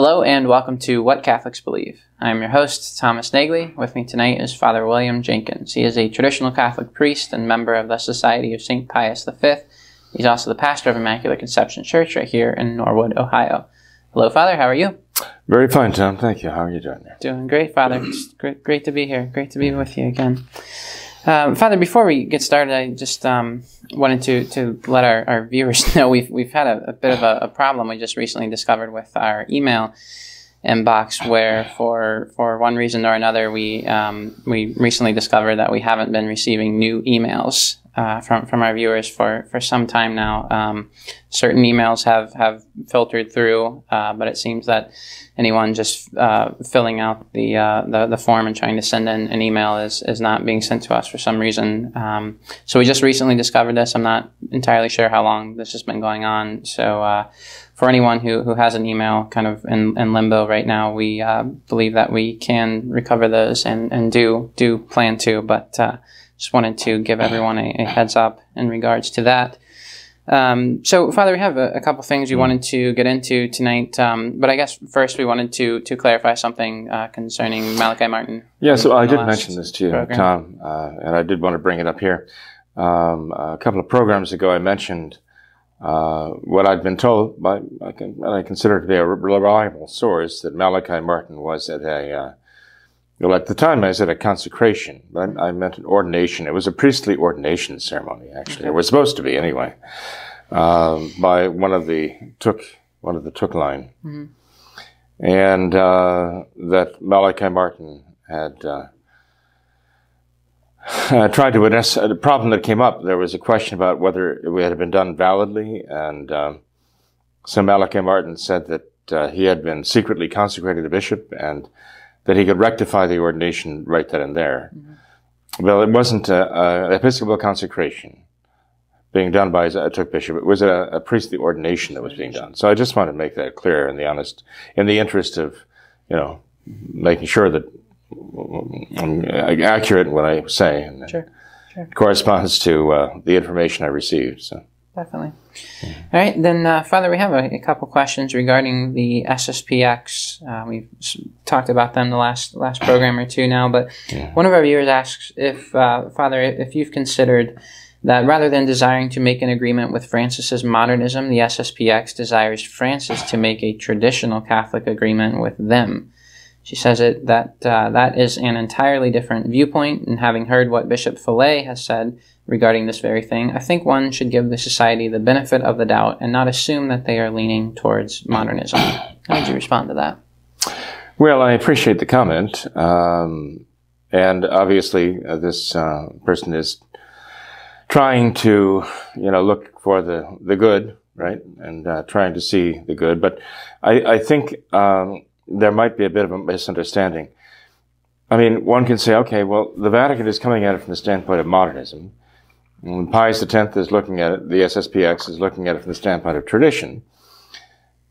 Hello and welcome to What Catholics Believe. I am your host, Thomas Nagley. With me tonight is Father William Jenkins. He is a traditional Catholic priest and member of the Society of St. Pius V. He's also the pastor of Immaculate Conception Church right here in Norwood, Ohio. Hello, Father. How are you? Very fine, Tom. Thank you. How are you doing there? Doing great, Father. Great, great to be here. Great to be with you again. Um, Father, before we get started, I just um, wanted to, to let our, our viewers know we've, we've had a, a bit of a, a, problem we just recently discovered with our email inbox where for for one reason or another we um, we recently discovered that we haven't been receiving new emails uh, from from our viewers for for some time now. Um, certain emails have have filtered through, uh, but it seems that anyone just uh, filling out the, uh, the, the form and trying to send in an email is is not being sent to us for some reason. Um, so we just recently discovered this. I'm not entirely sure how long this has been going on. So uh, for anyone who, who has an email kind of in, in limbo right now, we uh, believe that we can recover those and, and do do plan to. But just wanted to give everyone a, a, heads up in regards to that. Um, so, Father, we have a, a couple things we mm. wanted to get into tonight, um, but I guess first we wanted to to clarify something uh, concerning Malachi Martin. Yeah, so I did mention this to you, program. Tom, uh, and I did want to bring it up here. Um, a couple of programs ago, I mentioned uh, what I'd been told by I, can, I consider to be a reliable source that Malachi Martin was at a uh, well at the time I at a consecration, but I meant an ordination. It was a priestly ordination ceremony actually. Okay. It was supposed to be anyway um, by one of the Thuc one of the Thuc line, mm-hmm. and uh, that Malachi Martin had. Uh, uh, tried to address a problem that came up. There was a question about whether it had been done validly, and um, so Malachi Martin said that uh, he had been secretly consecrated a bishop and that he could rectify the ordination right then and there. Mm-hmm. Well, it wasn't an episcopal consecration being done by a Thuc bishop. It was a, a, priestly ordination that was being done. So I just want to make that clear in the honest, in the interest of, you know, making sure that I'm accurate in what I say, and sure, sure. corresponds to uh, the information I received. So definitely. Yeah. All right, then, uh, Father, we have a, a, couple questions regarding the SSPX. Uh, we've talked about them the last last program or two now, but yeah. one of our viewers asks if, uh, Father, if you've considered that rather than desiring to make an agreement with Francis's modernism, the SSPX desires Francis to make a traditional Catholic agreement with them. She says it that uh, that is an entirely different viewpoint, and having heard what Bishop Fellay has said regarding this very thing, I think one should give the society the benefit of the doubt and not assume that they are leaning towards modernism. How would you respond to that? Well, I appreciate the comment, um, and obviously uh, this uh, person is trying to, you know, look for the the good, right, and uh, trying to see the good. But I, I think. Um, there might be a bit of a misunderstanding. I mean, one can say, okay, well, the Vatican is coming at it from the standpoint of modernism. And Pius X is looking at it, the SSPX is looking at it from the standpoint of tradition.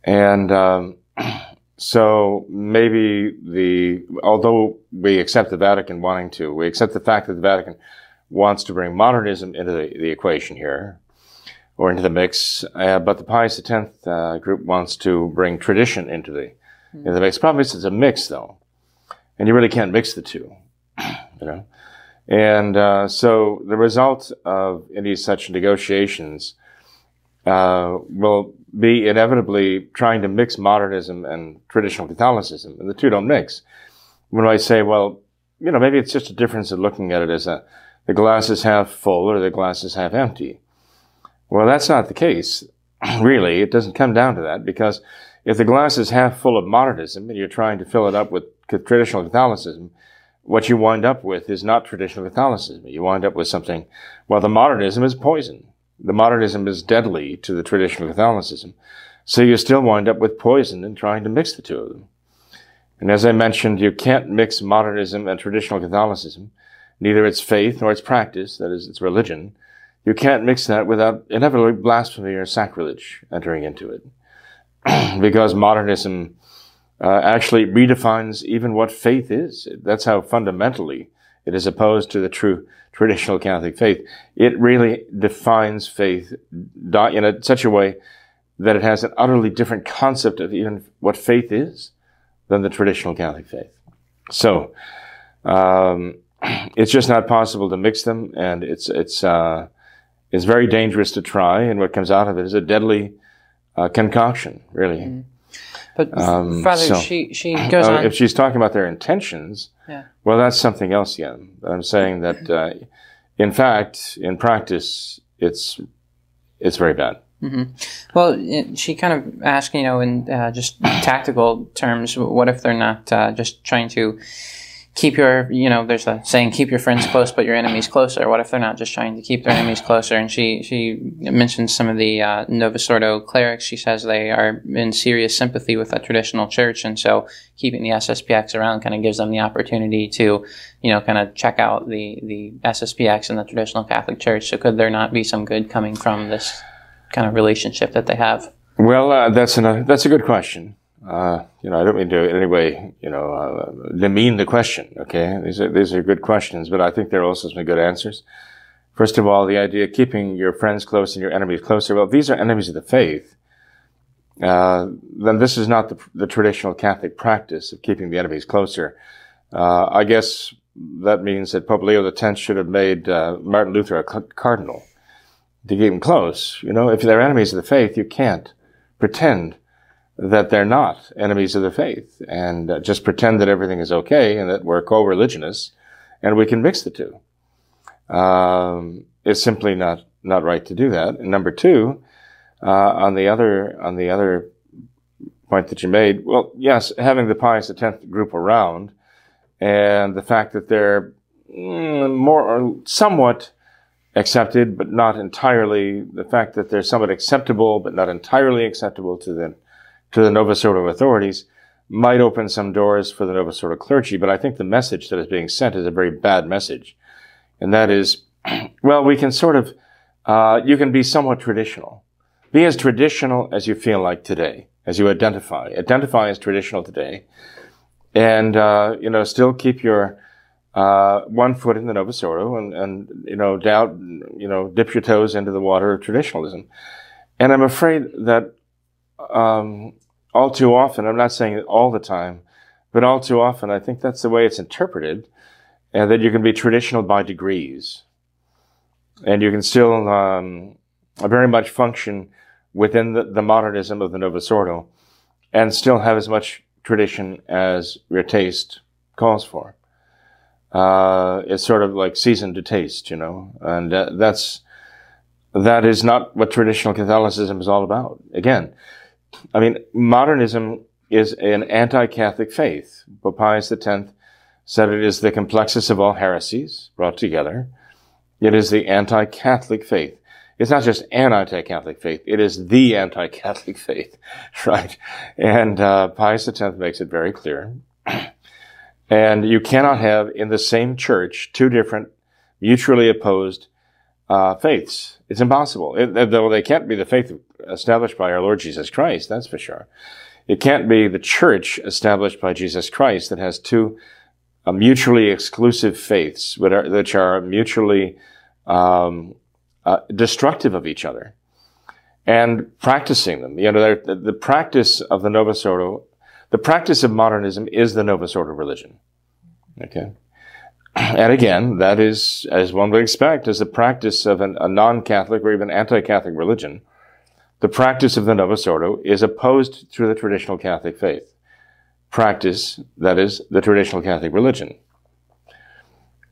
And um, so maybe the, although we accept the Vatican wanting to, we accept the fact that the Vatican wants to bring modernism into the, the equation here, or into the mix, uh, but the Pius X uh, group wants to bring tradition into the mm-hmm. the mix. Problem is, it's a mix though, and you really can't mix the two, you know. And uh, so the result of any such negotiations uh, will be inevitably trying to mix modernism and traditional Catholicism, and the two don't mix. When I say, well, you know, maybe it's just a difference of looking at it as a the glass is half full or the glass is half empty. Well, that's not the case. really, it doesn't come down to that because if the glass is half full of modernism and you're trying to fill it up with traditional Catholicism, what you wind up with is not traditional Catholicism. You wind up with something, well, the modernism is poison. The modernism is deadly to the traditional Catholicism. So you still wind up with poison in trying to mix the two of them. And as I mentioned, you can't mix modernism and traditional Catholicism, neither its faith nor its practice, that is, its religion. You can't mix that without inevitably blasphemy or sacrilege entering into it. because modernism uh, actually redefines even what faith is. That's how fundamentally it is opposed to the true traditional Catholic faith. It really defines faith in a, such a way that it has an utterly different concept of even what faith is than the traditional Catholic faith. So, um, it's just not possible to mix them, and it's it's uh, it's very dangerous to try. And what comes out of it is a deadly uh, concoction, really. Mm. But um, Father, so, she she goes uh, on. If she's talking about their intentions, yeah. well, that's something else again. I'm saying that, uh, in fact, in practice, it's it's very bad. Mm-hmm. Well, she kind of asked, you know, in uh, just tactical terms, what if they're not uh, just trying to keep your, you know, there's a saying, keep your friends close, but your enemies closer. What if they're not just trying to keep their enemies closer? And she, she mentions some of the uh, Novus Ordo clerics. She says they are in serious sympathy with the traditional church. And so keeping the SSPX around kind of gives them the opportunity to, you know, kind of check out the, the SSPX and the traditional Catholic Church. So could there not be some good coming from this kind of relationship that they have? Well, uh, that's, an, uh, that's a good question. Uh, you know, I don't mean to in any way, you know, uh, demean the question. Okay, these are these are good questions, but I think there are also some good answers. First of all, the idea of keeping your friends close and your enemies closer. Well, these are enemies of the faith. Uh, then this is not the, the, traditional Catholic practice of keeping the enemies closer. Uh, I guess that means that Pope Leo X should have made uh, Martin Luther a cardinal to keep him close. You know, if they're enemies of the faith, you can't pretend that they're not enemies of the faith and uh, just pretend that everything is okay and that we're co-religionists and we can mix the two. Um, it's simply not, not right to do that. And number two, uh, on the other, on the other point that you made, well, yes, having the Pius X group around and the fact that they're mm, more or somewhat accepted, but not entirely, the fact that they're somewhat acceptable, but not entirely acceptable to the to the Novus Ordo authorities might open some doors for the Novus Ordo clergy, but I think the message that is being sent is a very bad message. And that is, well, we can sort of, uh, you can be somewhat traditional. Be as traditional as you feel like today, as you identify. Identify as traditional today. And, uh, you know, still keep your, uh, one foot in the Novus Ordo and, and, you know, doubt, you know, dip your toes into the water of traditionalism. And I'm afraid that um, all too often, I'm not saying all the time, but all too often, I think that's the way it's interpreted, and that you can be traditional by degrees. And you can still um, very much function within the, the, modernism of the Novus Ordo and still have as much tradition as your taste calls for. Uh, it's sort of like seasoned to taste, you know, and uh, that's that is not what traditional Catholicism is all about. Again, I mean, modernism is an anti-Catholic faith. Pope Pius X said it is the complexus of all heresies brought together. It is the anti-Catholic faith. It's not just an anti-Catholic faith; it is the anti-Catholic faith, right? And uh, Pius X makes it very clear. and you cannot have in the same church two different, mutually opposed uh, faiths. It's impossible. It, though they can't be the faith established by our Lord Jesus Christ, that's for sure. It can't be the church established by Jesus Christ that has two uh, mutually exclusive faiths, which are, which are mutually um, uh, destructive of each other, and practicing them. You know, the, the practice of the Novus Ordo, the practice of modernism is the Novus Ordo religion. Okay. And again, that is, as one would expect, is the practice of an, a non-Catholic or even anti-Catholic religion. The practice of the Novus Ordo is opposed to the traditional Catholic faith. Practice, that is, the traditional Catholic religion.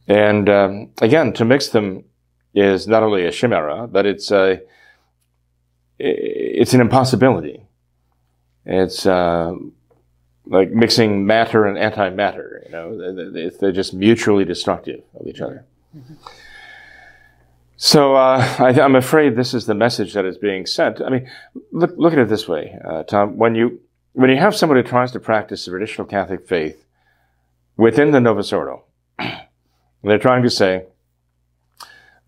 And um, again, to mix them is not only a chimera, but it's a, it's an impossibility. It's uh, like mixing matter and antimatter. You know, they're just mutually destructive of each other. Mm-hmm. So uh, I, am afraid this is the message that is being sent. I mean, look, look at it this way, uh, Tom. When you when you have somebody who tries to practice the traditional Catholic faith within the Novus Ordo, they're trying to say,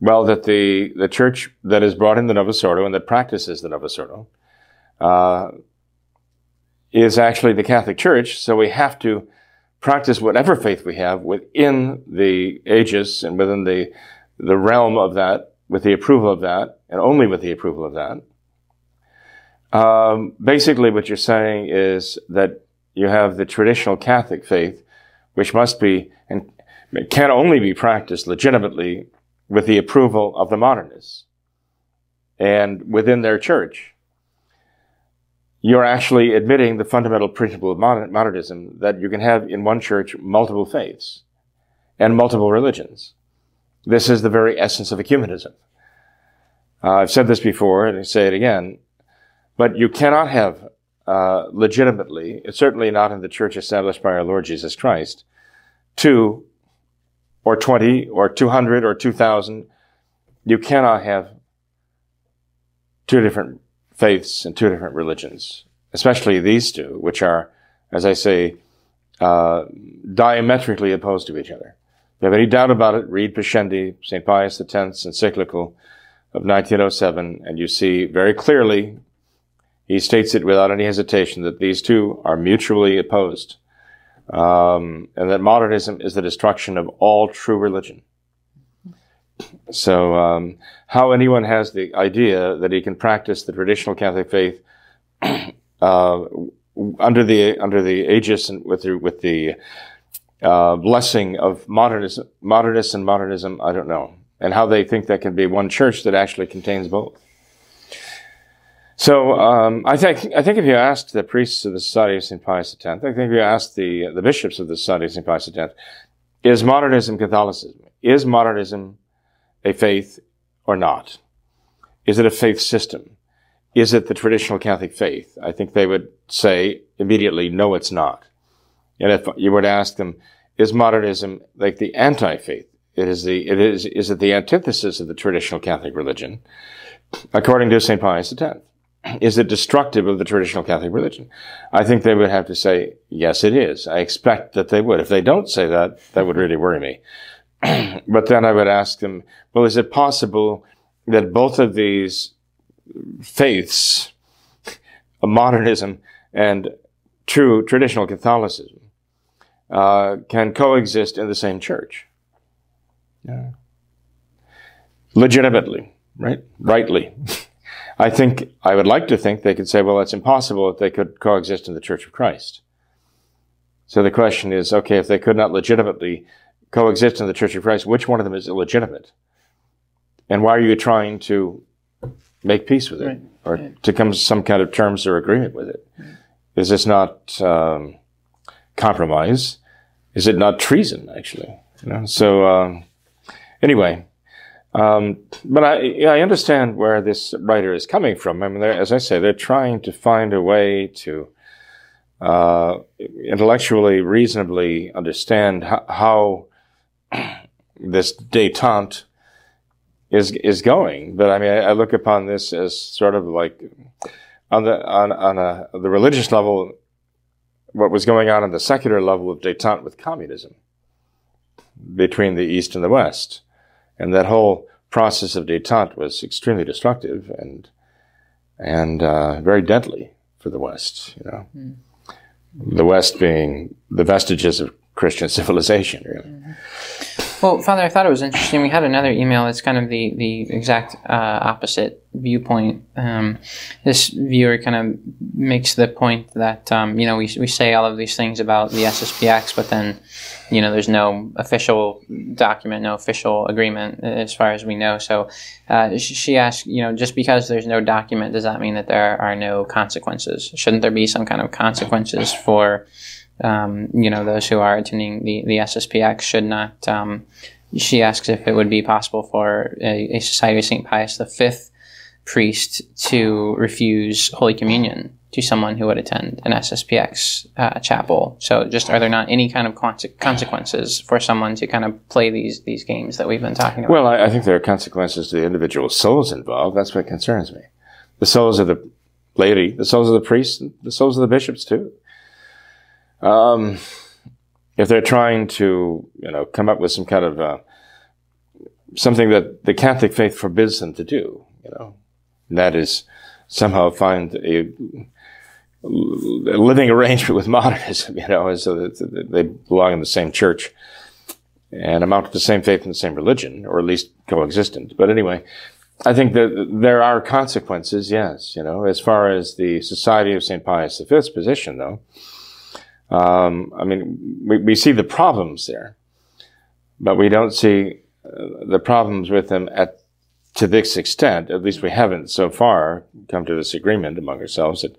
well, that the the church that is brought in the Novus Ordo and that practices the Novus Ordo uh, is actually the Catholic Church. So we have to practice whatever faith we have within the aegis and within the the realm of that, with the approval of that, and only with the approval of that. Um, basically, what you're saying is that you have the traditional Catholic faith, which must be and can only be practiced legitimately with the approval of the modernists and within their church. You're actually admitting the fundamental principle of modernism that you can have in one church multiple faiths and multiple religions. This is the very essence of ecumenism. Uh, I've said this before and I say it again, but you cannot have uh, legitimately, certainly not in the church established by our Lord Jesus Christ, two or 20 or 200 or 2,000. You cannot have two different faiths and two different religions, especially these two, which are, as I say, uh, diametrically opposed to each other. If you have any doubt about it, read Pascendi, St. Pius X's encyclical of 1907, and you see very clearly, he states it without any hesitation, that these two are mutually opposed, um, and that modernism is the destruction of all true religion. So, um, how anyone has the idea that he can practice the traditional Catholic faith uh, under the under the aegis and with the, with the uh, blessing of modernism, modernists and modernism, I don't know. And how they think that can be one church that actually contains both. So um, I think I think if you asked the priests of the Society of St. Pius X, I think if you asked the the bishops of the Society of St. Pius X, is modernism Catholicism? Is modernism a faith or not? Is it a faith system? Is it the traditional Catholic faith? I think they would say immediately, no, it's not. And if you were to ask them, is modernism like the anti-faith? It is the, it is, is it the antithesis of the traditional Catholic religion? According to St. Pius X. Is it destructive of the traditional Catholic religion? I think they would have to say, yes, it is. I expect that they would. If they don't say that, that would really worry me. but then I would ask them, well, is it possible that both of these faiths, modernism and true traditional Catholicism, uh, can coexist in the same church. Yeah. Legitimately, right? Rightly. I think, I would like to think they could say, well, it's impossible if they could coexist in the Church of Christ. So the question is, okay, if they could not legitimately coexist in the Church of Christ, which one of them is illegitimate? And why are you trying to make peace with it right. or right. to come to some kind of terms or agreement with it? Is this not um, compromise? Is it not treason, actually? You know? So, um, anyway, um, but I, I understand where this writer is coming from. I mean, as I say, they're trying to find a way to uh, intellectually, reasonably understand how, how this détente is is going. But I mean, I, I, look upon this as sort of like on the on on a, the religious level what was going on on the secular level of detente with communism between the East and the West. And that whole process of detente was extremely destructive and and uh, very deadly for the West. You know, mm. the West being the vestiges of Christian civilization. Really. Mm-hmm. Well, Father, I thought it was interesting. We had another email that's kind of the, the exact uh, opposite viewpoint. Um, this viewer kind of makes the point that, um, you know, we, we say all of these things about the SSPX, but then, you know, there's no official document, no official agreement as far as we know. So uh, she asked, you know, just because there's no document, does that mean that there are no consequences? Shouldn't there be some kind of consequences for um, you know, those who are attending the, the SSPX should not. Um, she asks if it would be possible for a, a Society of St. Pius V priest to refuse Holy Communion to someone who would attend an SSPX uh, chapel. So, just are there not any kind of conse- consequences for someone to kind of play these these games that we've been talking about? Well, I, I think there are consequences to the individual souls involved. That's what concerns me. The souls of the laity, the souls of the priests, the souls of the bishops too. Um, if they're trying to, you know, come up with some kind of uh, something that the Catholic faith forbids them to do, you know, that is somehow find a a living arrangement with modernism, you know, so that they belong in the same church and amount to the same faith and the same religion, or at least coexistent. But anyway, I think that there are consequences, yes, you know, as far as the Society of St. Pius V's position, though. Um, I mean, we, we see the problems there, but we don't see uh, the problems with them at to this extent, at least we haven't so far come to this agreement among ourselves that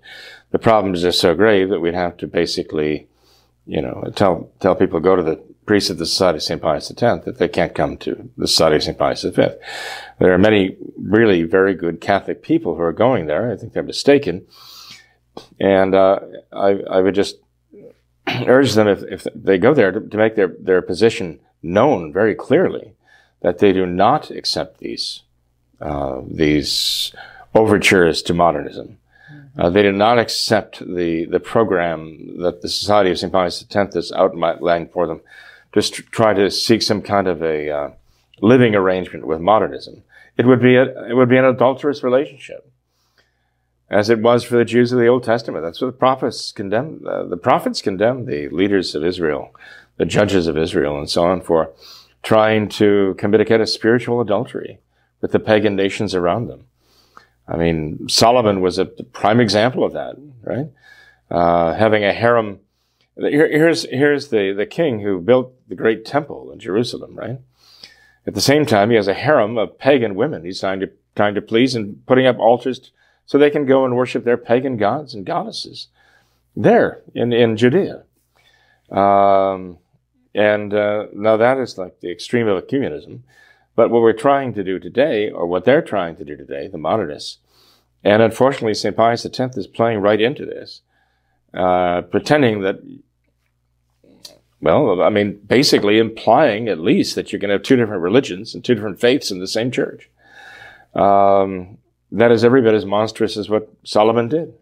the problems are so grave that we'd have to basically, you know, tell tell people go to the priests of the Society of St. Pius X that they can't come to the Society of St. Pius V. There are many really very good Catholic people who are going there. I think they're mistaken. And uh, I, I would just urge them, if, if they go there, to, to make their, their position known very clearly, that they do not accept these uh, these overtures to modernism. Uh, they do not accept the, the program that the Society of St. Pius X is outlining for them, just to try to seek some kind of a uh, living arrangement with modernism. It would be a, it would be an adulterous relationship, as it was for the Jews of the Old Testament. That's what the prophets condemned. Uh, the prophets condemned the leaders of Israel, the judges of Israel, and so on for trying to commit a kind of spiritual adultery with the pagan nations around them. I mean, Solomon was a prime example of that, right? Uh, having a harem. Here, here's here's the, the king who built the great temple in Jerusalem, right? At the same time, he has a harem of pagan women he's trying to trying to please and putting up altars so they can go and worship their pagan gods and goddesses there in in Judea. Um, and uh, now that is like the extreme of ecumenism. But what we're trying to do today, or what they're trying to do today, the modernists, and unfortunately St. Pius X is playing right into this, uh, pretending that, well, I mean, basically implying at least that you're going to have two different religions and two different faiths in the same church. Um, that is every bit as monstrous as what Solomon did.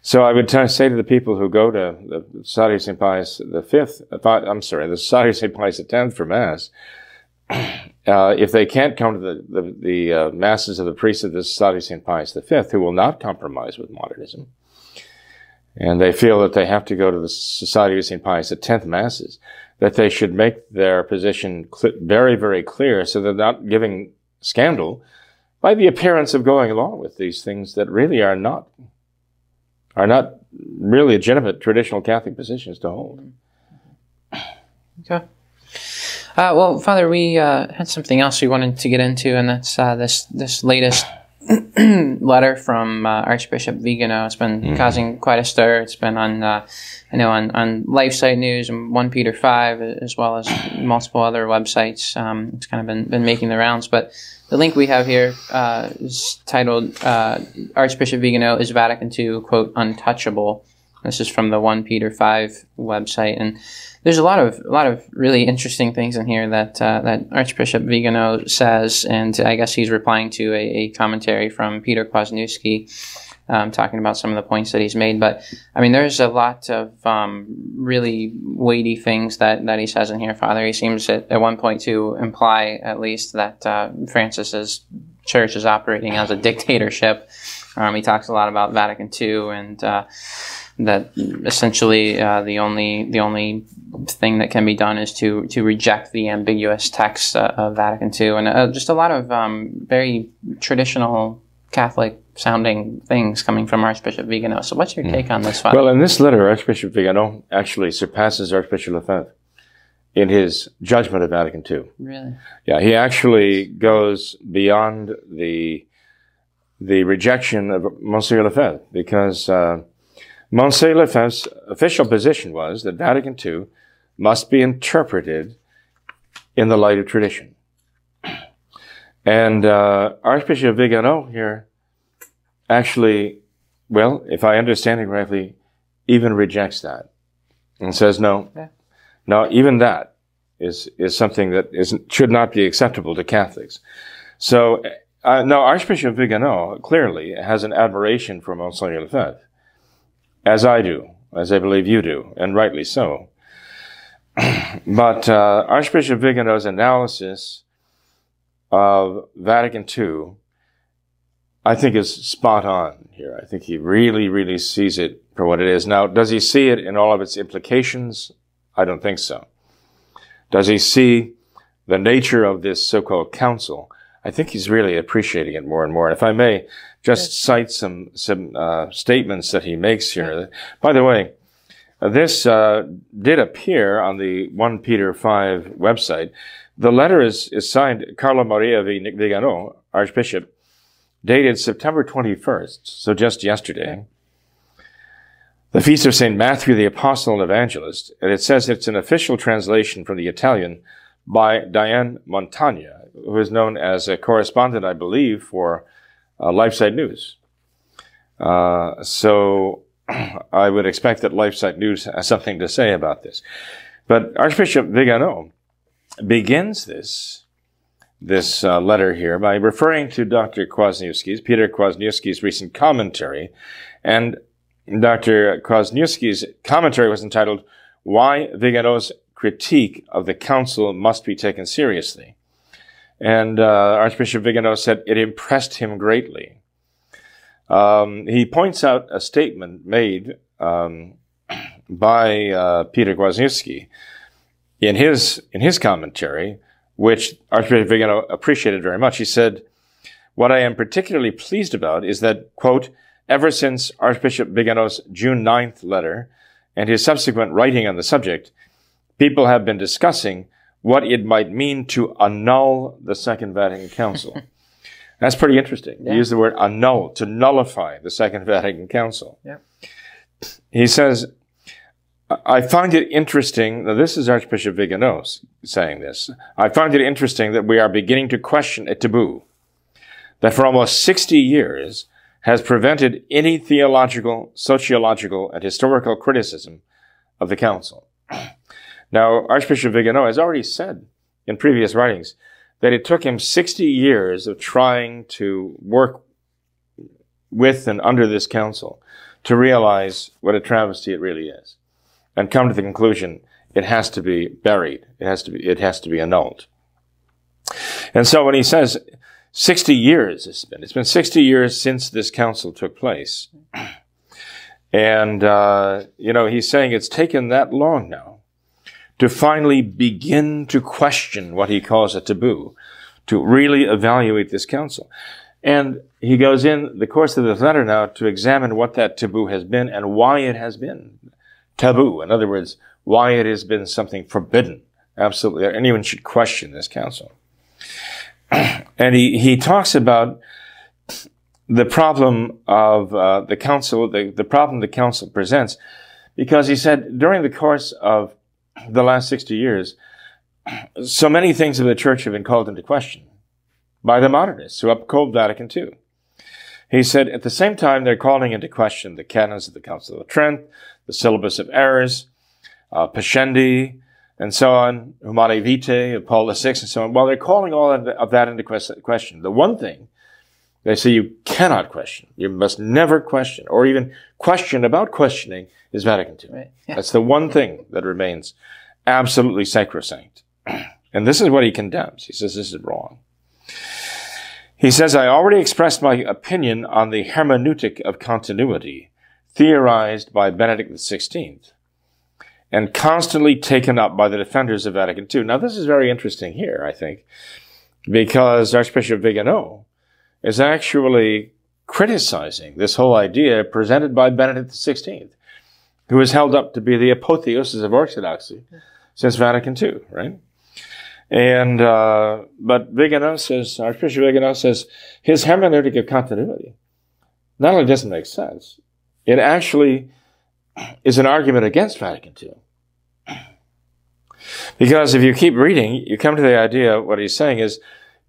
So I would t- say to the people who go to the Society of St. Pius the Fifth, I'm sorry, the Society of St. Pius the tenth for Mass, uh, if they can't come to the, the, the uh, masses of the priests of the Society of St. Pius V, who will not compromise with modernism, and they feel that they have to go to the Society of St. Pius the tenth masses, that they should make their position cl- very, very clear so they're not giving scandal by the appearance of going along with these things that really are not are not really legitimate traditional Catholic positions to hold. Okay. Uh, well, Father, we uh, had something else we wanted to get into, and that's uh, this this latest letter from uh, Archbishop Vigano. It's been mm-hmm. causing quite a stir. It's been on, uh, I know, on, on LifeSite News and One Peter Five, as well as multiple other websites. Um, it's kind of been been making the rounds, but. The link we have here uh, is titled Archbishop Vigano is Vatican II, quote, untouchable. This is from the 1 Peter 5 website. And there's a lot of a lot of really interesting things in here that uh, that Archbishop Vigano says, and I guess he's replying to a, a commentary from Peter Kwasniewski, um, talking about some of the points that he's made. But I mean, there's a lot of um, really weighty things that that he says in here, Father. He seems at, at one point to imply, at least, that uh, Francis's church is operating as a dictatorship. Um, he talks a lot about Vatican II and. Uh, that essentially uh, the only the only thing that can be done is to to reject the ambiguous text uh, of Vatican II, and uh, just a lot of um, very traditional Catholic sounding things coming from Archbishop Vigano. So, what's your hmm. take on this? Father? Well, in this letter, Archbishop Vigano actually surpasses Archbishop Lefebvre in his judgment of Vatican II. Really? Yeah, he actually goes beyond the the rejection of Monsieur Lefebvre because. Uh, Monsieur Lefebvre's official position was that Vatican II must be interpreted in the light of tradition. And uh, Archbishop Vigano here actually well, if I understand it correctly, even rejects that and says, no, Yeah. no, even that is, is something that is, should not be acceptable to Catholics. So, uh, no, Archbishop Vigano clearly has an admiration for Monsignor Lefebvre, as I do, as I believe you do, and rightly so. but uh, Archbishop Vigano's analysis of Vatican II, I think, is spot on here. I think he really, really sees it for what it is. Now, does he see it in all of its implications? I don't think so. Does he see the nature of this so-called council? I think he's really appreciating it more and more. And if I may just cite some some uh, statements that he makes here. By the way, this uh, did appear on the 1 Peter 5 website. The letter is, is signed Carlo Maria Vigano, Archbishop, dated September 21st, so just yesterday. The feast of St. Matthew the Apostle and Evangelist, and it says it's an official translation from the Italian by Diane Montagna, who is known as a correspondent, I believe, for uh, LifeSite News. Uh, so I would expect that LifeSite News has something to say about this. But Archbishop Vigano begins this this uh, letter here by referring to Dr. Kwasniewski's, Peter Kwasniewski's recent commentary. And Dr. Kwasniewski's commentary was entitled, Why Vigano's Critique of the Council Must Be Taken Seriously. And uh, Archbishop Vigano said it impressed him greatly. Um, he points out a statement made um, by uh, Peter Kwasniewski in his in his commentary, which Archbishop Vigano appreciated very much. He said, "What I am particularly pleased about is that quote ever since Archbishop Vigano's June 9th letter and his subsequent writing on the subject, people have been discussing what it might mean to annul the Second Vatican Council." That's pretty interesting. Yeah. He used the word annul, to nullify the Second Vatican Council. Yeah. He says, I find it interesting, now this is Archbishop Vigano saying this. I find it interesting that we are beginning to question a taboo that for almost 60 years has prevented any theological, sociological, and historical criticism of the Council. Now, Archbishop Vigano has already said in previous writings that it took him 60 years of trying to work with and under this council to realize what a travesty it really is and come to the conclusion it has to be buried. It has to be, it has to be annulled. And so when he says 60 years it's been, it's been 60 years since this council took place. And, uh, you know, he's saying it's taken that long now to finally begin to question what he calls a taboo, to really evaluate this council. And he goes in the course of this letter now to examine what that taboo has been and why it has been taboo. In other words, why it has been something forbidden. Absolutely. Anyone should question this council. and he, he talks about the problem of uh, the council, the, the problem the council presents, because he said during the course of the last 60 years, so many things of the church have been called into question by the modernists who uphold Vatican II. He said, at the same time, they're calling into question the canons of the Council of Trent, the syllabus of errors, uh, Pascendi, and so on, Humanae Vitae of Paul VI, and so on. While they're calling all of that into question, the one thing they say you cannot question, you must never question, or even question about questioning, is Vatican II. Right. Yeah. That's the one thing that remains absolutely sacrosanct. And this is what he condemns. He says this is wrong. He says, I already expressed my opinion on the hermeneutic of continuity, theorized by Benedict XVI, and constantly taken up by the defenders of Vatican II. Now, this is very interesting here, I think, because Archbishop Vigano is actually criticizing this whole idea presented by Benedict XVI, who is held up to be the apotheosis of orthodoxy since Vatican II, right? And, uh, but Vigano says, Archbishop Vigano says, his hermeneutic of continuity not only doesn't make sense, it actually is an argument against Vatican II. Because if you keep reading, you come to the idea, what he's saying is,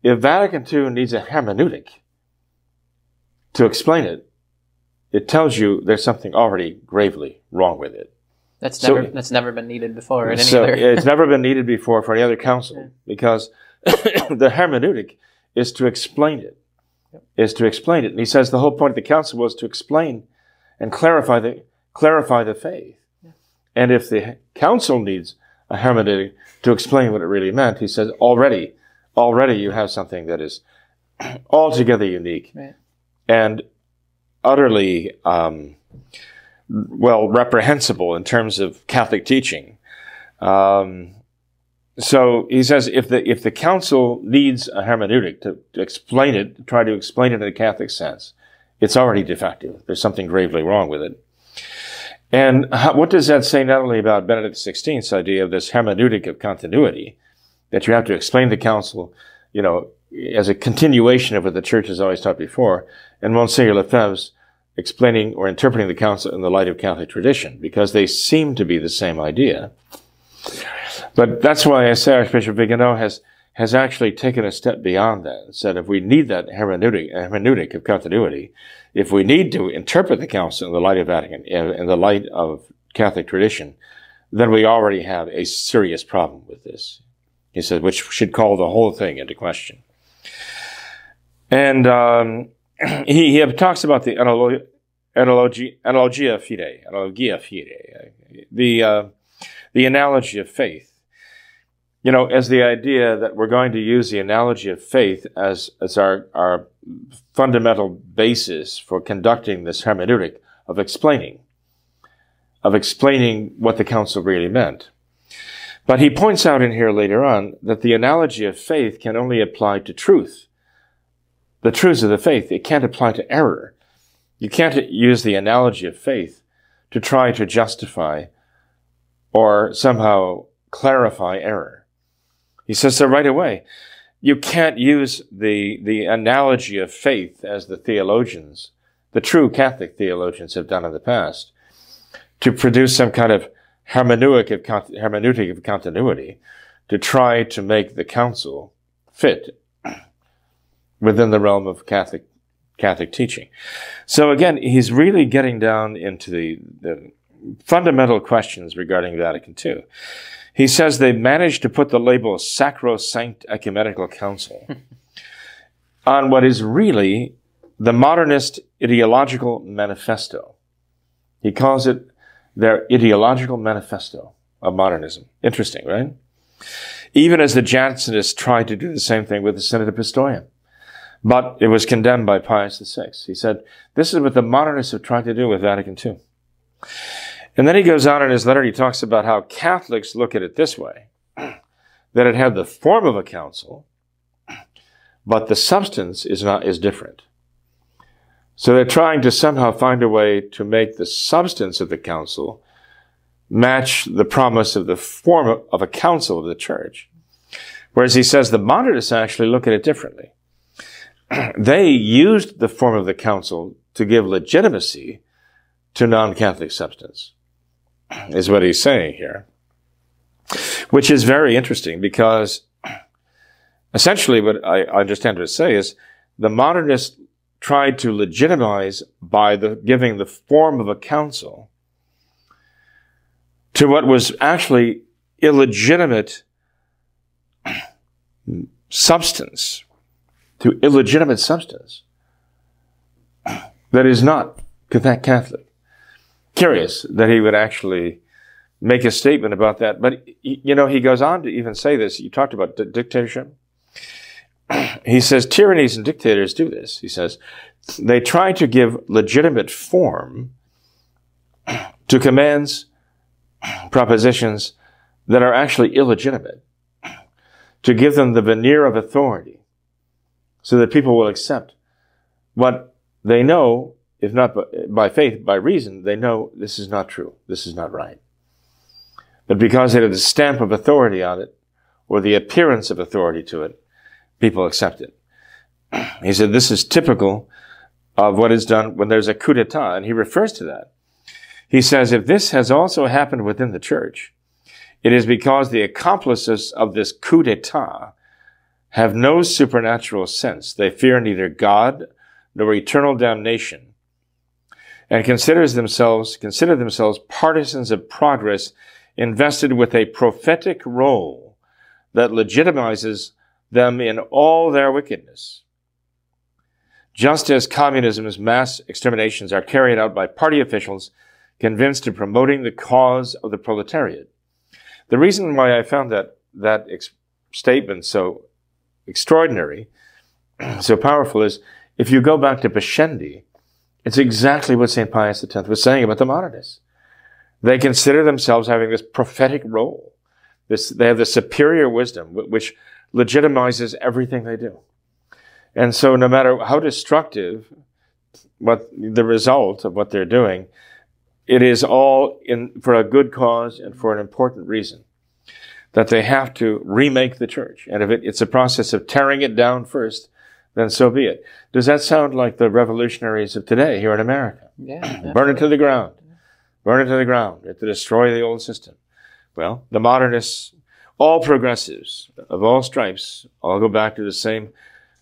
if Vatican II needs a hermeneutic to explain it, it tells you there's something already gravely wrong with it. That's So- never that's never been needed before in any So other. it's never been needed before for any other council Yeah. because the hermeneutic is to explain it. Is to explain it. And he says the whole point of the council was to explain and clarify the clarify the faith. And if the council needs a hermeneutic to explain what it really meant, he says already, already you have something that is altogether unique Right. and utterly um, well reprehensible in terms of Catholic teaching. Um, so he says if the if the council needs a hermeneutic to, to explain it, try to explain it in a Catholic sense, it's already defective. There's something gravely wrong with it. And how, what does that say not only about Benedict XVI's idea of this hermeneutic of continuity, that you have to explain the council, you know, as a continuation of what the church has always taught before, and Monsignor Lefebvre's explaining or interpreting the council in the light of Catholic tradition, because they seem to be the same idea. But that's why I say Archbishop Vigano has has actually taken a step beyond that and said if we need that hermeneutic, hermeneutic of continuity, if we need to interpret the council in the light of Vatican, in in the light of Catholic tradition, then we already have a serious problem with this. He said, which should call the whole thing into question. And um, he, he talks about the analo- analogy, analogia fide, analogia fide, the uh, the analogy of faith. You know, as the idea that we're going to use the analogy of faith as as our our fundamental basis for conducting this hermeneutic of explaining, of explaining what the council really meant. But he points out in here later on that the analogy of faith can only apply to truth the truths of the faith. It can't apply to error. You can't use the analogy of faith to try to justify or somehow clarify error. He says so right away. You can't use the, the analogy of faith as the theologians, the true Catholic theologians have done in the past, to produce some kind of hermeneutic of, hermeneutic of continuity, to try to make the council fit within the realm of Catholic Catholic teaching. So again, he's really getting down into the, the fundamental questions regarding Vatican II. He says they managed to put the label Sacrosanct Ecumenical Council on what is really the modernist ideological manifesto. He calls it their ideological manifesto of modernism. Interesting, right? Even as the Jansenists tried to do the same thing with the Synod of Pistoia. But it was condemned by Pius VI. He said, this is what the modernists have tried to do with Vatican II. And then he goes on in his letter, and he talks about how Catholics look at it this way, that it had the form of a council, but the substance is not, is different. So they're trying to somehow find a way to make the substance of the council match the promise of the form of a council of the church. Whereas he says the modernists actually look at it differently. they used the form of the council to give legitimacy to non-Catholic substance, is what he's saying here. Which is very interesting because essentially what I understand to say is the modernists tried to legitimize by the giving the form of a council to what was actually illegitimate substance, to illegitimate substance that is not Catholic. Curious that he would actually make a statement about that. But, you know, he goes on to even say this. You talked about dictatorship. He says tyrannies and dictators do this. He says they try to give legitimate form to commands, propositions that are actually illegitimate, to give them the veneer of authority so that people will accept what they know, if not by faith, by reason, they know this is not true, this is not right. But because it has the stamp of authority on it, or the appearance of authority to it, people accept it. He said this is typical of what is done when there's a coup d'etat, and he refers to that. He says if this has also happened within the church, it is because the accomplices of this coup d'etat have no supernatural sense. They fear neither God nor eternal damnation. And considers themselves consider themselves partisans of progress invested with a prophetic role that legitimizes them in all their wickedness. Just as communism's mass exterminations are carried out by party officials convinced of promoting the cause of the proletariat. The reason why I found that, that ex- statement so extraordinary, so powerful is if you go back to Pascendi, it's exactly what St. Pius X was saying about the modernists. They consider themselves having this prophetic role. This, they have the superior wisdom, which legitimizes everything they do. And so no matter how destructive what the result of what they're doing, it is all in for a good cause and for an important reason. That they have to remake the church. And if it, it's a process of tearing it down first, then so be it. Does that sound like the revolutionaries of today here in America? Yeah. Burn it to the ground. Burn it to the ground. It To destroy the old system. Well, the modernists, all progressives of all stripes, all go back to the same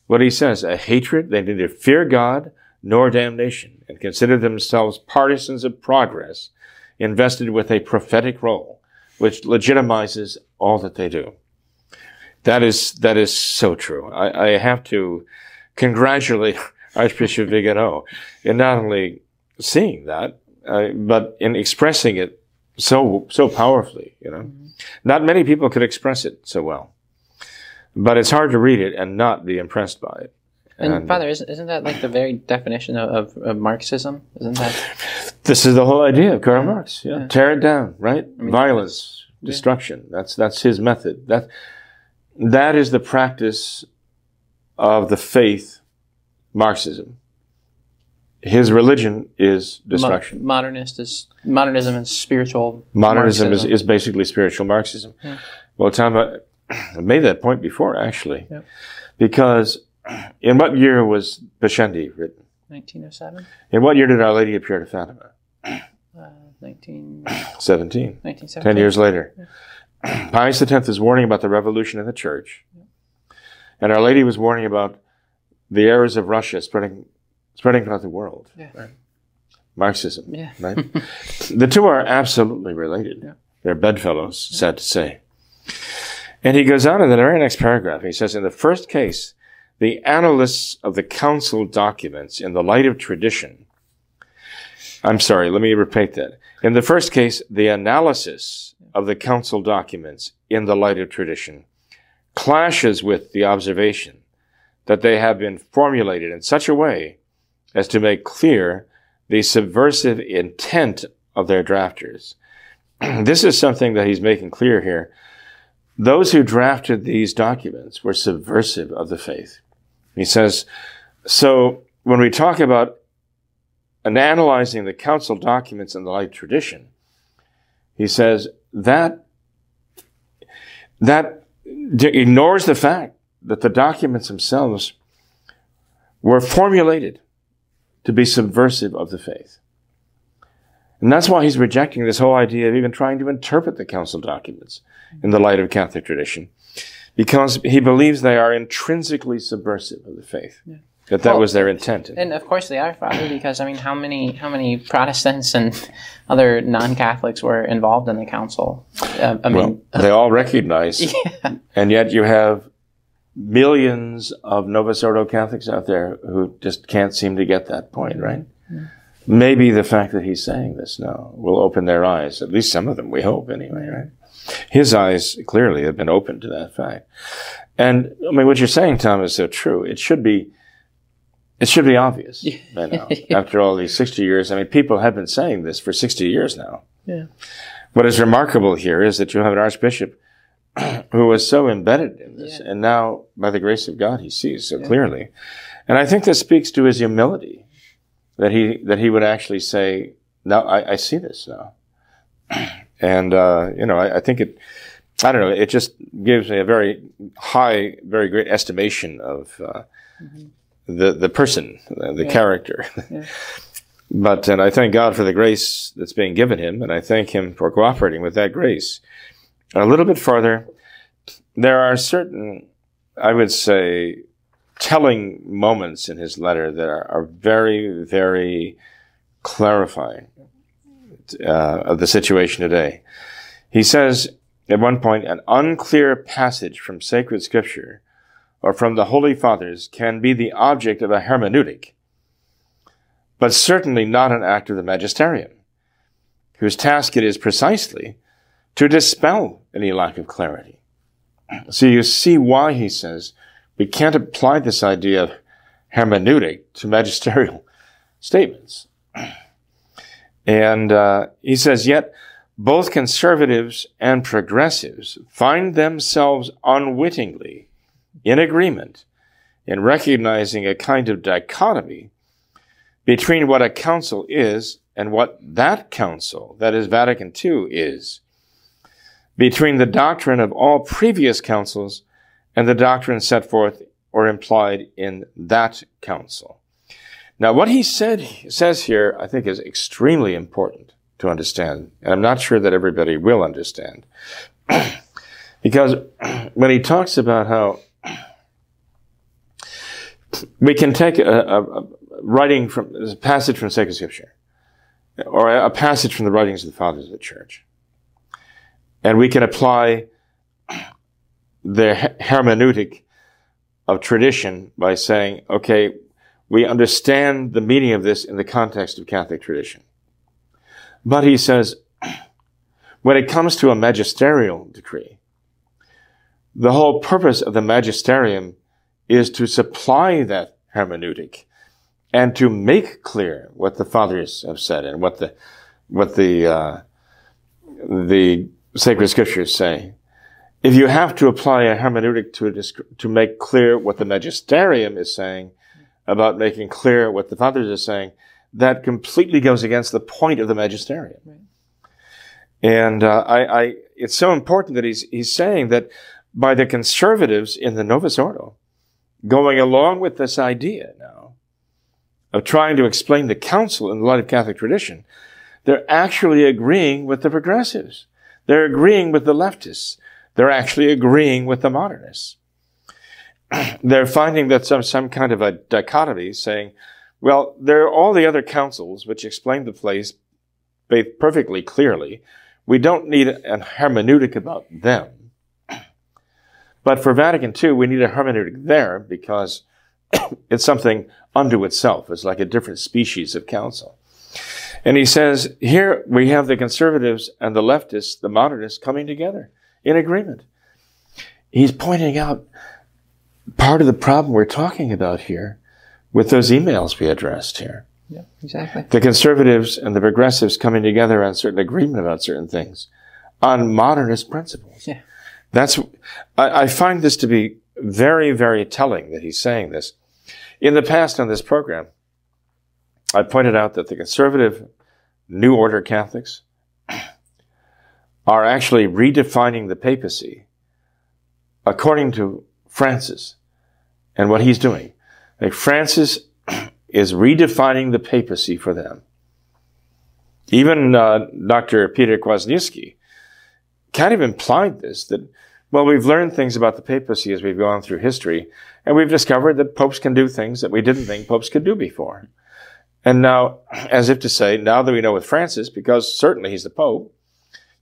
what he says, a hatred, they neither fear God nor damnation, and consider themselves partisans of progress, invested with a prophetic role, which legitimizes all that they do. That is, that is so true. I, I have to congratulate Archbishop Vigano in not only seeing that, uh, but in expressing it so, so powerfully, you know. Mm-hmm. Not many people could express it so well. But it's hard to read it and not be impressed by it. And, and Father, isn't, isn't that like the very definition of, of, of, Marxism? Isn't that? This is the whole idea of Karl Marx. Yeah, yeah. tear it down, right? I mean, Violence, yeah. destruction. That's that's his method. That that is the practice of the faith, Marxism. His religion is destruction. Mo- modernist is modernism is spiritual. Modernism is, is basically spiritual Marxism. Yeah. Well, Tom, I made that point before, actually, yep. because in what year was Pascendi written? 1907. In what year did Our Lady appear to Fatima? Uh, 19... 17. 1917. Ten years later. Yeah. Pius X is warning about the revolution in the church. And Our Lady was warning about the errors of Russia spreading spreading throughout the world. Yeah. Right? Marxism. Yeah. Right? the two are absolutely related. Yeah. They're bedfellows, sad to say. And he goes on in the very next paragraph. He says, in the first case, the analysts of the council documents in the light of tradition. I'm sorry, let me repeat that. In the first case, the analysis of the council documents in the light of tradition clashes with the observation that they have been formulated in such a way as to make clear the subversive intent of their drafters. this is something that he's making clear here those who drafted these documents were subversive of the faith. He says, so when we talk about analyzing the council documents in the light of tradition, he says that that ignores the fact that the documents themselves were formulated to be subversive of the faith. And that's why he's rejecting this whole idea of even trying to interpret the council documents in the light of Catholic tradition, because he believes they are intrinsically subversive of the faith. Yeah. That that well, was their intent. And of course they are, Father, because I mean, how many how many Protestants and other non-Catholics were involved in the council? Uh, I mean, well, they all recognize, yeah. and yet you have millions of Novus Ordo Catholics out there who just can't seem to get that point, right? Yeah. Maybe the fact that he's saying this now will open their eyes, at least some of them, we hope anyway, right? His eyes clearly have been opened to that fact. And I mean, what you're saying, Tom, is so true. It should be, it should be obvious by now. After all these 60 years, I mean, people have been saying this for 60 years now. Yeah. What is remarkable here is that you have an archbishop who was so embedded in this, yeah. and now, by the grace of God, he sees so yeah. clearly. And I think this speaks to his humility that he that he would actually say, "Now I, I see this now." And, uh, you know, I, I, think it, I don't know, it just gives me a very high, very great estimation of uh, mm-hmm. The, the person, the yeah. character. Yeah. but, and I thank God for the grace that's being given him, and I thank him for cooperating with that grace. a little bit farther, there are certain, I would say, telling moments in his letter that are, are very, very clarifying uh, of the situation today. He says at one point, an unclear passage from sacred scripture or from the Holy Fathers can be the object of a hermeneutic, but certainly not an act of the magisterium, whose task it is precisely to dispel any lack of clarity. So you see why he says we can't apply this idea of hermeneutic to magisterial statements. And uh, he says, yet both conservatives and progressives find themselves unwittingly in agreement in recognizing a kind of dichotomy between what a council is and what that council, that is Vatican II, is, between the doctrine of all previous councils and the doctrine set forth or implied in that council. Now, what he said, says here, I think is extremely important to understand. And I'm not sure that everybody will understand. because when he talks about how we can take a, a, a writing from a passage from sacred scripture or a, a passage from the writings of the fathers of the church. And we can apply the hermeneutic of tradition by saying okay we understand the meaning of this in the context of catholic tradition. But he says, when it comes to a magisterial decree, the whole purpose of the magisterium is to supply that hermeneutic and to make clear what the fathers have said and what the what the uh, the sacred scriptures say. If you have to apply a hermeneutic to a, to make clear what the magisterium is saying about making clear what the fathers are saying, that completely goes against the point of the magisterium. Right. And uh, I, I, it's so important that he's, he's saying that by the conservatives in the Novus Ordo going along with this idea now of trying to explain the council in the light of Catholic tradition, they're actually agreeing with the progressives. They're agreeing with the leftists. They're actually agreeing with the modernists. they're finding that some, some kind of a dichotomy saying, well, there are all the other councils which explain the place perfectly clearly. We don't need a hermeneutic about them. But for Vatican II, we need a hermeneutic there because it's something unto itself. It's like a different species of council. And he says, here we have the conservatives and the leftists, the modernists coming together in agreement. He's pointing out part of the problem we're talking about here with those emails we addressed here. Yeah, exactly. The conservatives and the progressives coming together on certain agreement about certain things, on modernist principles. Yeah. That's, I, I find this to be very, very telling that he's saying this. In the past on this program, I pointed out that the conservative New Order Catholics are actually redefining the papacy according to Francis and what he's doing. Like Francis is redefining the papacy for them. Even uh, Dr. Peter Kwasniewski kind of implied this that, well, we've learned things about the papacy as we've gone through history, and we've discovered that popes can do things that we didn't think popes could do before. And now, as if to say, now that we know with Francis, because certainly he's the pope,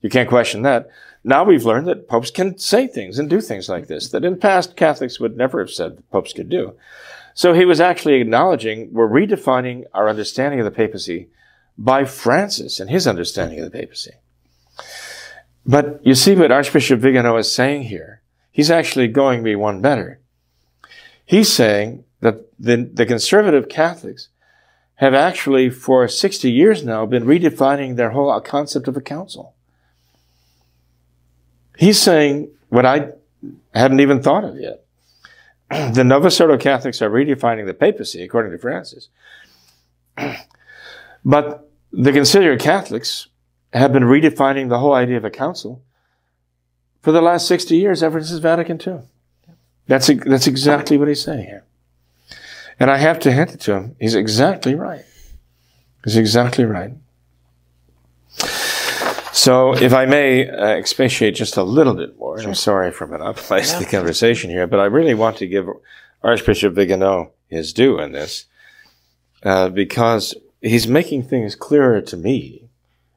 you can't question that. Now we've learned that popes can say things and do things like this that in the past Catholics would never have said that popes could do. So he was actually acknowledging we're redefining our understanding of the papacy by Francis and his understanding of the papacy. But you see what Archbishop Vigano is saying here. He's actually going me one better. He's saying that the, the conservative Catholics have actually for 60 years now been redefining their whole concept of a council. He's saying what I hadn't even thought of yet the Novus Ordo Catholics are redefining the papacy, according to Francis. but the considered Catholics have been redefining the whole idea of a council for the last 60 years, ever since Vatican II. That's, that's exactly what he's saying here. And I have to hand it to him. He's exactly right. He's exactly right. So, if I may uh, expatiate just a little bit more, sure. I'm sorry for monopolizing yeah. the conversation here, but I really want to give Archbishop Vigano his due in this, uh, because he's making things clearer to me.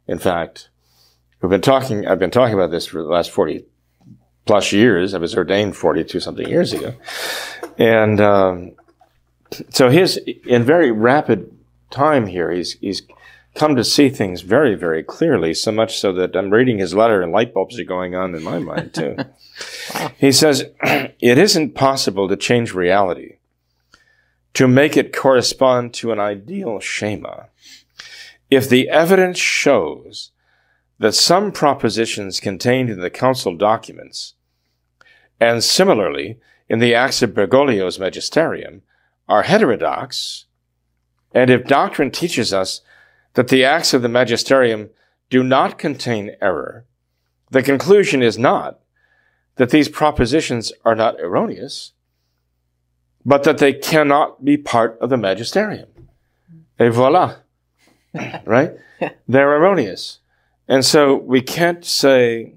In fact, we've been talking, I've been talking about this for the last 40 plus years. I was ordained 42 something years ago. And, um, so his, in very rapid time here, he's, he's come to see things very, very clearly, so much so that I'm reading his letter and light bulbs are going on in my mind too. He says, it isn't possible to change reality, to make it correspond to an ideal schema. If the evidence shows that some propositions contained in the council documents, and similarly in the Acts of Bergoglio's Magisterium, are heterodox, and if doctrine teaches us that the Acts of the Magisterium do not contain error, the conclusion is not that these propositions are not erroneous, but that they cannot be part of the Magisterium. Et voila. right? They're erroneous. And so we can't say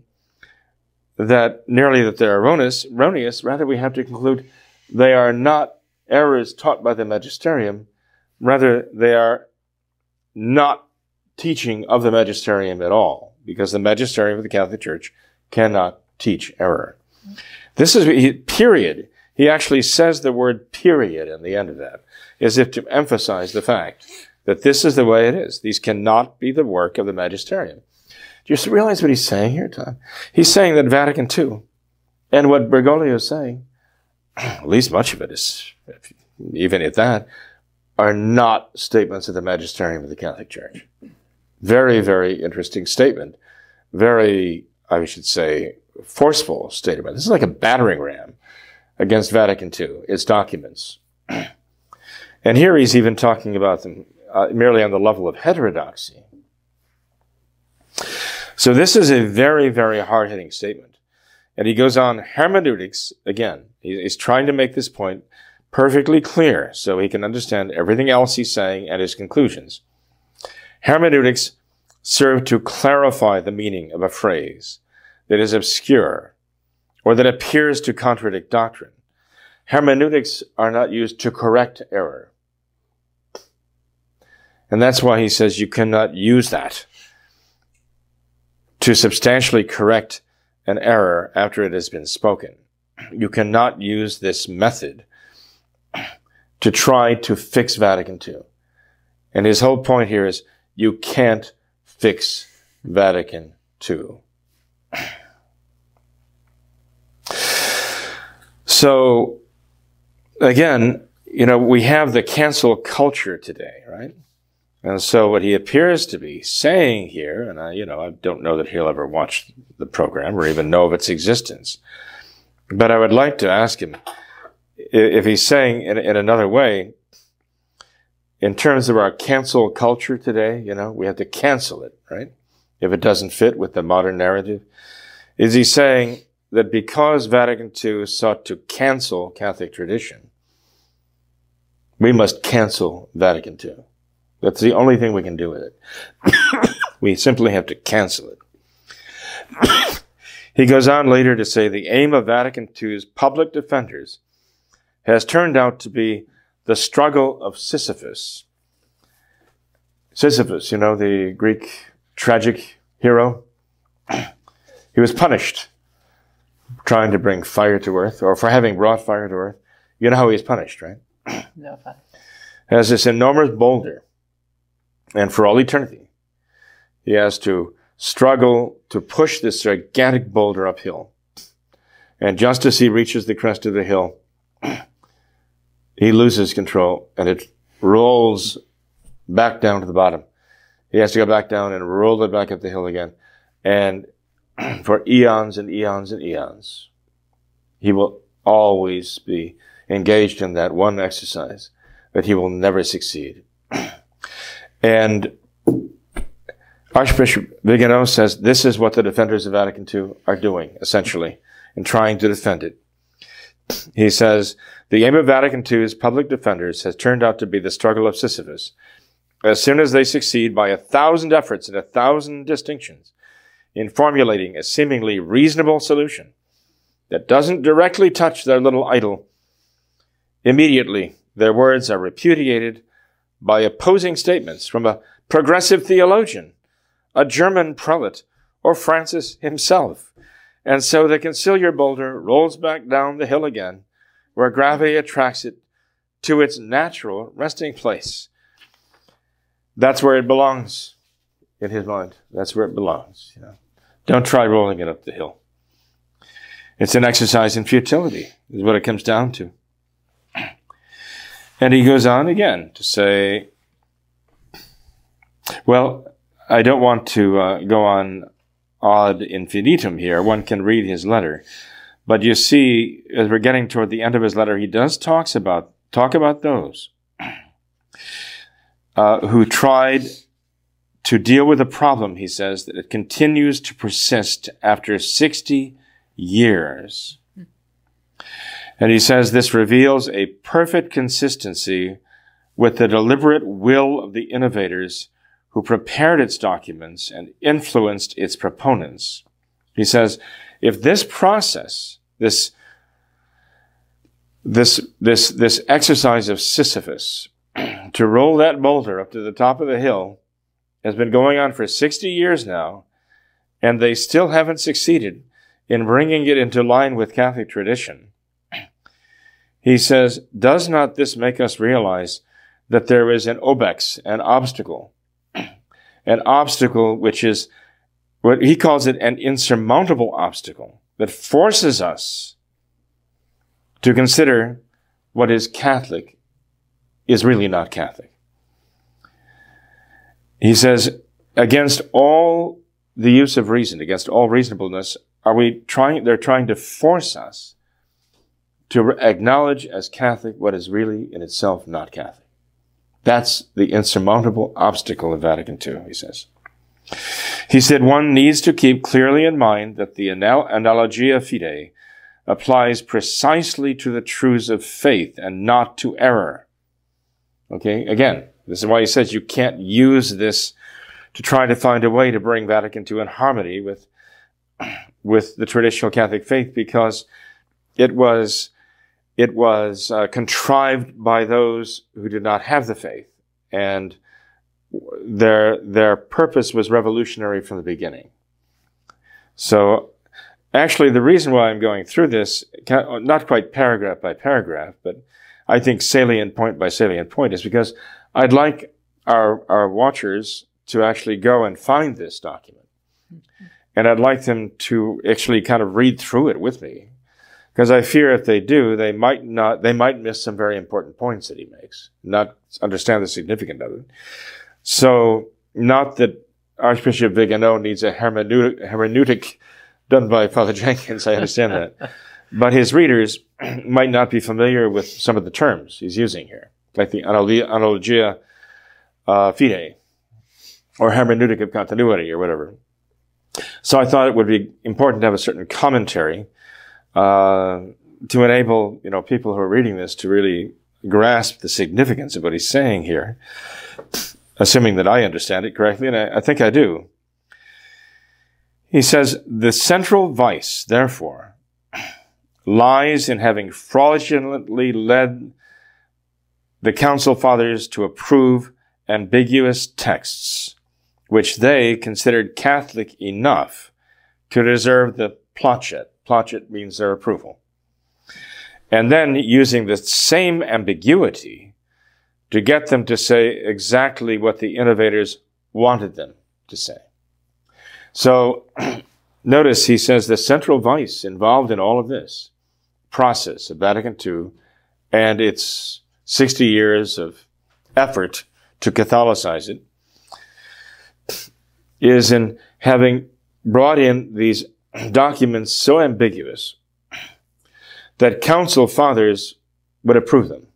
that nearly that they're erroneous, erroneous, rather we have to conclude they are not errors taught by the magisterium, rather they are not teaching of the magisterium at all, because the magisterium of the Catholic Church cannot teach error. This is period. He actually says the word period in the end of that, as if to emphasize the fact that this is the way it is. These cannot be the work of the magisterium. Do you realize what he's saying here, Tom? He's saying that Vatican II and what Bergoglio is saying, at least much of it is, even at that, are not statements of the magisterium of the Catholic Church. Very, very interesting statement. Very, I should say, forceful statement. This is like a battering ram against Vatican II, its documents. and here he's even talking about them uh, merely on the level of heterodoxy. So this is a very, very hard-hitting statement. And he goes on, hermeneutics, again, he's trying to make this point perfectly clear so he can understand everything else he's saying and his conclusions. Hermeneutics serve to clarify the meaning of a phrase that is obscure or that appears to contradict doctrine. Hermeneutics are not used to correct error. And that's why he says you cannot use that to substantially correct an error after it has been spoken. You cannot use this method to try to fix Vatican II. And his whole point here is you can't fix Vatican II. So, again, you know, we have the cancel culture today, right? And so what he appears to be saying here, and I, you know, I don't know that he'll ever watch the program or even know of its existence, but I would like to ask him, if he's saying in, in another way, in terms of our cancel culture today, you know, we have to cancel it, right? If it doesn't fit with the modern narrative. Is he saying that because Vatican II sought to cancel Catholic tradition, we must cancel Vatican II? That's the only thing we can do with it. we simply have to cancel it. he goes on later to say the aim of Vatican II's public defenders has turned out to be the struggle of Sisyphus. Sisyphus, you know, the Greek tragic hero, he was punished trying to bring fire to earth or for having brought fire to earth. You know how he was punished, right? No, Has this enormous boulder, and for all eternity, he has to struggle to push this gigantic boulder uphill. And just as he reaches the crest of the hill, he loses control and it rolls back down to the bottom. He has to go back down and roll it back up the hill again. And for eons and eons and eons, he will always be engaged in that one exercise, but he will never succeed. and Archbishop Vigano says this is what the defenders of Vatican II are doing, essentially, in trying to defend it. He says, the aim of Vatican II's public defenders has turned out to be the struggle of Sisyphus. As soon as they succeed by a thousand efforts and a thousand distinctions in formulating a seemingly reasonable solution that doesn't directly touch their little idol, immediately their words are repudiated by opposing statements from a progressive theologian, a German prelate, or Francis himself. And so the conciliar boulder rolls back down the hill again, where gravity attracts it to its natural resting place. That's where it belongs in his mind. That's where it belongs. You know. Don't try rolling it up the hill. It's an exercise in futility, is what it comes down to. And he goes on again to say, well, I don't want to uh, go on ad infinitum here. One can read his letter. But you see, as we're getting toward the end of his letter, he does talks about talk about those uh, who tried to deal with a problem, he says, that it continues to persist after 60 years. And he says this reveals a perfect consistency with the deliberate will of the innovators who prepared its documents and influenced its proponents. He says, if this process, this, this, this, this exercise of Sisyphus, to roll that boulder up to the top of the hill, has been going on for 60 years now, and they still haven't succeeded in bringing it into line with Catholic tradition. He says, Does not this make us realize that there is an obex, an obstacle, an obstacle which is what he calls it an insurmountable obstacle that forces us to consider what is Catholic is really not Catholic? He says, against all the use of reason, against all reasonableness, are we trying, they're trying to force us to acknowledge as Catholic what is really in itself not Catholic. That's the insurmountable obstacle of Vatican II, he says. He said one needs to keep clearly in mind that the anal- analogia fidei applies precisely to the truths of faith and not to error. Okay, again, this is why he says you can't use this to try to find a way to bring Vatican II in harmony with, with the traditional Catholic faith because it was, it was uh, contrived by those who did not have the faith. And their, their purpose was revolutionary from the beginning. So actually the reason why I'm going through this, not quite paragraph by paragraph, but I think salient point by salient point is because I'd like our, our watchers to actually go and find this document. And I'd like them to actually kind of read through it with me. Because I fear if they do, they might not, they might miss some very important points that he makes, not understand the significance of it. So, not that Archbishop Vigano needs a hermeneutic, hermeneutic done by Father Jenkins, I understand that. But his readers might not be familiar with some of the terms he's using here like the analogia uh, fidei or hermeneutic of continuity or whatever. So I thought it would be important to have a certain commentary uh, to enable you know people who are reading this to really grasp the significance of what he's saying here, assuming that I understand it correctly, and I, I think I do. He says the central vice, therefore, lies in having fraudulently led the Council Fathers to approve ambiguous texts, which they considered Catholic enough to deserve the placet. Placet means their approval. And then using the same ambiguity to get them to say exactly what the innovators wanted them to say. So notice he says the central vice involved in all of this process of Vatican II and its 60 years of effort to Catholicize it, is in having brought in these documents so ambiguous that council fathers would approve them.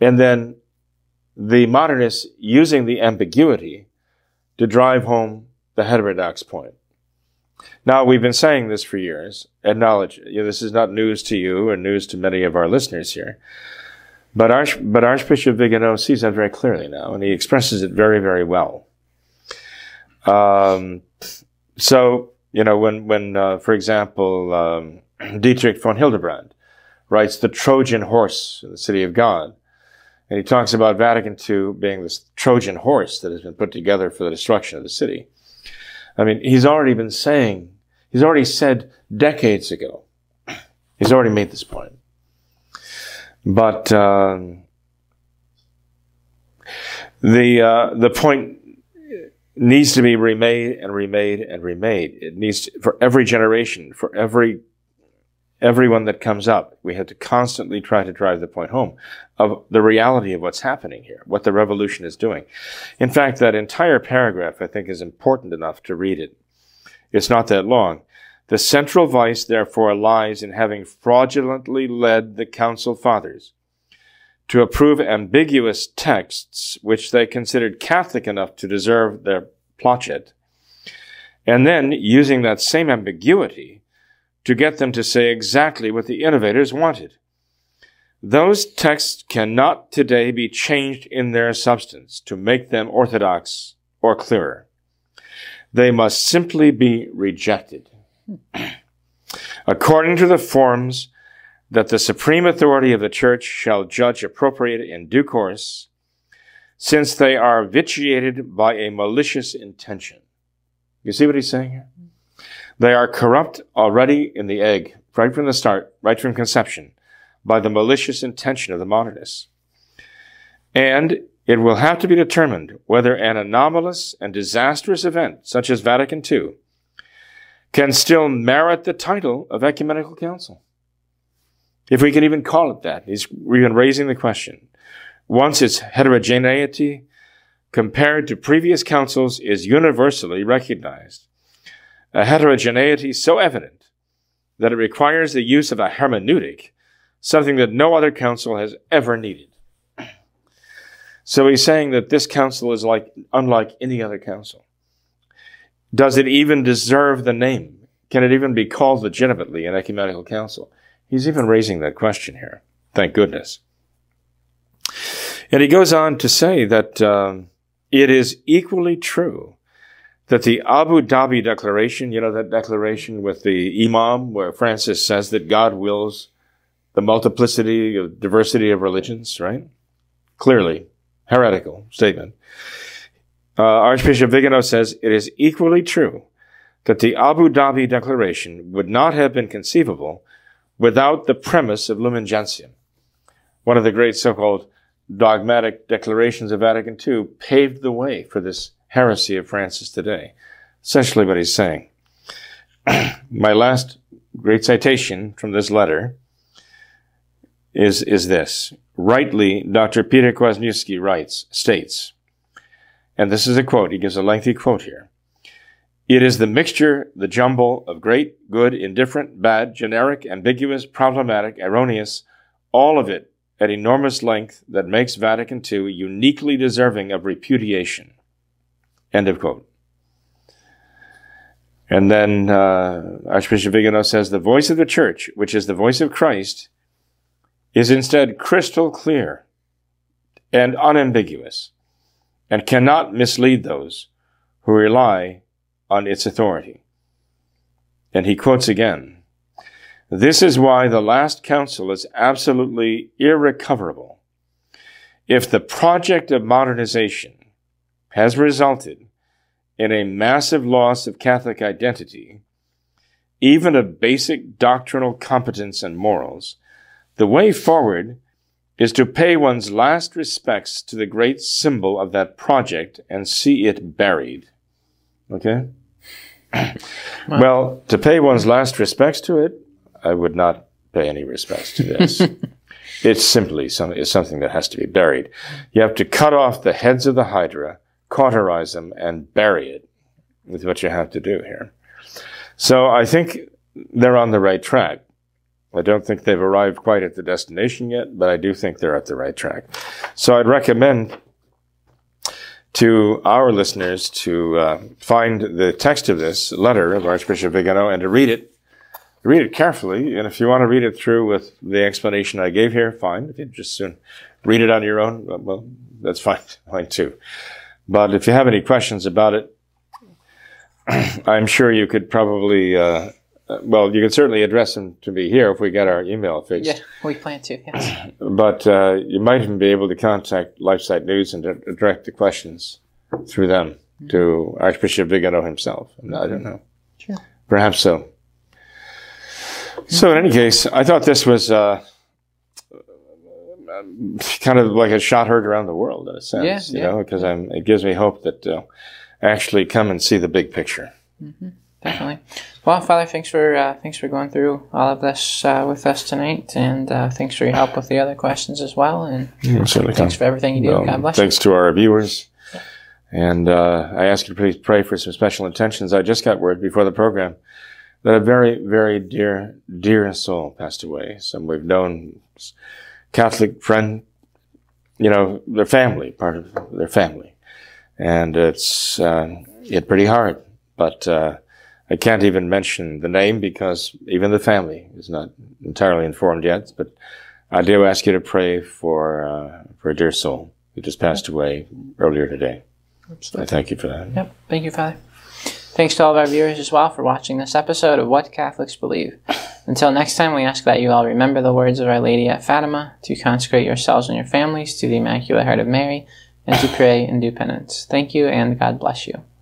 And then the modernists using the ambiguity to drive home the heterodox point. Now, we've been saying this for years. Acknowledge, you know, this is not news to you or news to many of our listeners here. But, Arch, but Archbishop Vigano sees that very clearly now, and he expresses it very, very well. Um, so, you know, when, when uh, for example, um, Dietrich von Hildebrand writes The Trojan Horse in the City of God, And he talks about Vatican II being this Trojan horse that has been put together for the destruction of the city. I mean, he's already been saying, he's already said decades ago, he's already made this point. But um, the uh, the point needs to be remade and remade and remade. It needs to, for every generation, for every everyone that comes up. We have to constantly try to drive the point home of the reality of what's happening here, what the revolution is doing. In fact, that entire paragraph I think is important enough to read it. It's not that long. The central vice, therefore, lies in having fraudulently led the council fathers to approve ambiguous texts which they considered Catholic enough to deserve their plaudit, and then using that same ambiguity to get them to say exactly what the innovators wanted. Those texts cannot today be changed in their substance to make them orthodox or clearer. They must simply be rejected. Hmm. According to the forms that the supreme authority of the church shall judge appropriate in due course, since they are vitiated by a malicious intention. You see what he's saying here? They are corrupt already in the egg, right from the start, right from conception, by the malicious intention of the modernists. And it will have to be determined whether an anomalous and disastrous event, such as Vatican II, can still merit the title of ecumenical council. If we can even call it that, he's even raising the question. Once its heterogeneity compared to previous councils is universally recognized, a heterogeneity so evident that it requires the use of a hermeneutic, something that no other council has ever needed. So he's saying that this council is like unlike any other council. Does it even deserve the name? Can it even be called legitimately an ecumenical council? He's even raising that question here. Thank goodness. And he goes on to say that um, it is equally true that the Abu Dhabi Declaration, you know, that declaration with the Imam, where Francis says that God wills the multiplicity of diversity of religions, right? Clearly, heretical statement. Uh, Archbishop Vigano says it is equally true that the Abu Dhabi Declaration would not have been conceivable without the premise of Lumen Gentium. One of the great so-called dogmatic declarations of Vatican II paved the way for this heresy of Francis today. Essentially what he's saying. My last great citation from this letter is, is this. Rightly, Dr. Peter Kwasniewski writes, states, and this is a quote, he gives a lengthy quote here. It is the mixture, the jumble of great, good, indifferent, bad, generic, ambiguous, problematic, erroneous, all of it at enormous length that makes Vatican II uniquely deserving of repudiation. End of quote. And then uh, Archbishop Vigano says the voice of the church, which is the voice of Christ, is instead crystal clear and unambiguous and cannot mislead those who rely on its authority. And he quotes again This is why the last council is absolutely irrecoverable. If the project of modernization has resulted in a massive loss of Catholic identity, even of basic doctrinal competence and morals, the way forward is to pay one's last respects to the great symbol of that project and see it buried. Okay? well, to pay one's last respects to it, I would not pay any respects to this. it's simply some, it's something that has to be buried. You have to cut off the heads of the Hydra, cauterize them, and bury it with what you have to do here. So I think they're on the right track. I don't think they've arrived quite at the destination yet, but I do think they're at the right track. So I'd recommend to our listeners to uh, find the text of this letter of Archbishop Vigano and to read it. Read it carefully, and if you want to read it through with the explanation I gave here, fine. If you just soon read it on your own, well, that's fine, fine too. But if you have any questions about it, I'm sure you could probably uh, uh, well, you can certainly address them to me here if we get our email fixed. Yeah, we plan to. Yes. But uh, you might even be able to contact LifeSite News and di- direct the questions through them to Archbishop Vigano himself. I don't know. Sure. Perhaps so. So, in any case, I thought this was uh, kind of like a shot heard around the world in a sense, Yeah, you yeah. know, because it gives me hope that uh, actually come and see the big picture. Definitely. Well, Father, thanks for uh, thanks for going through all of this uh, with us tonight, and uh, thanks for your help with the other questions as well. And certainly thanks for everything you do. God bless you. thanks to our viewers. And uh, I ask you to please pray for some special intentions. I just got word before the program that a very, very dear, dear soul passed away. Some we've known, Catholic friend, you know, their family, part of their family. And it's uh, hit pretty hard. But uh, I can't even mention the name because even the family is not entirely informed yet. But I do ask you to pray for uh, for a dear soul who just passed away earlier today. I thank you for that. Yep. Thank you, Father. Thanks to all of our viewers as well for watching this episode of What Catholics Believe. Until next time, we ask that you all remember the words of Our Lady at Fatima to consecrate yourselves and your families to the Immaculate Heart of Mary and to pray and do penance. Thank you, and God bless you.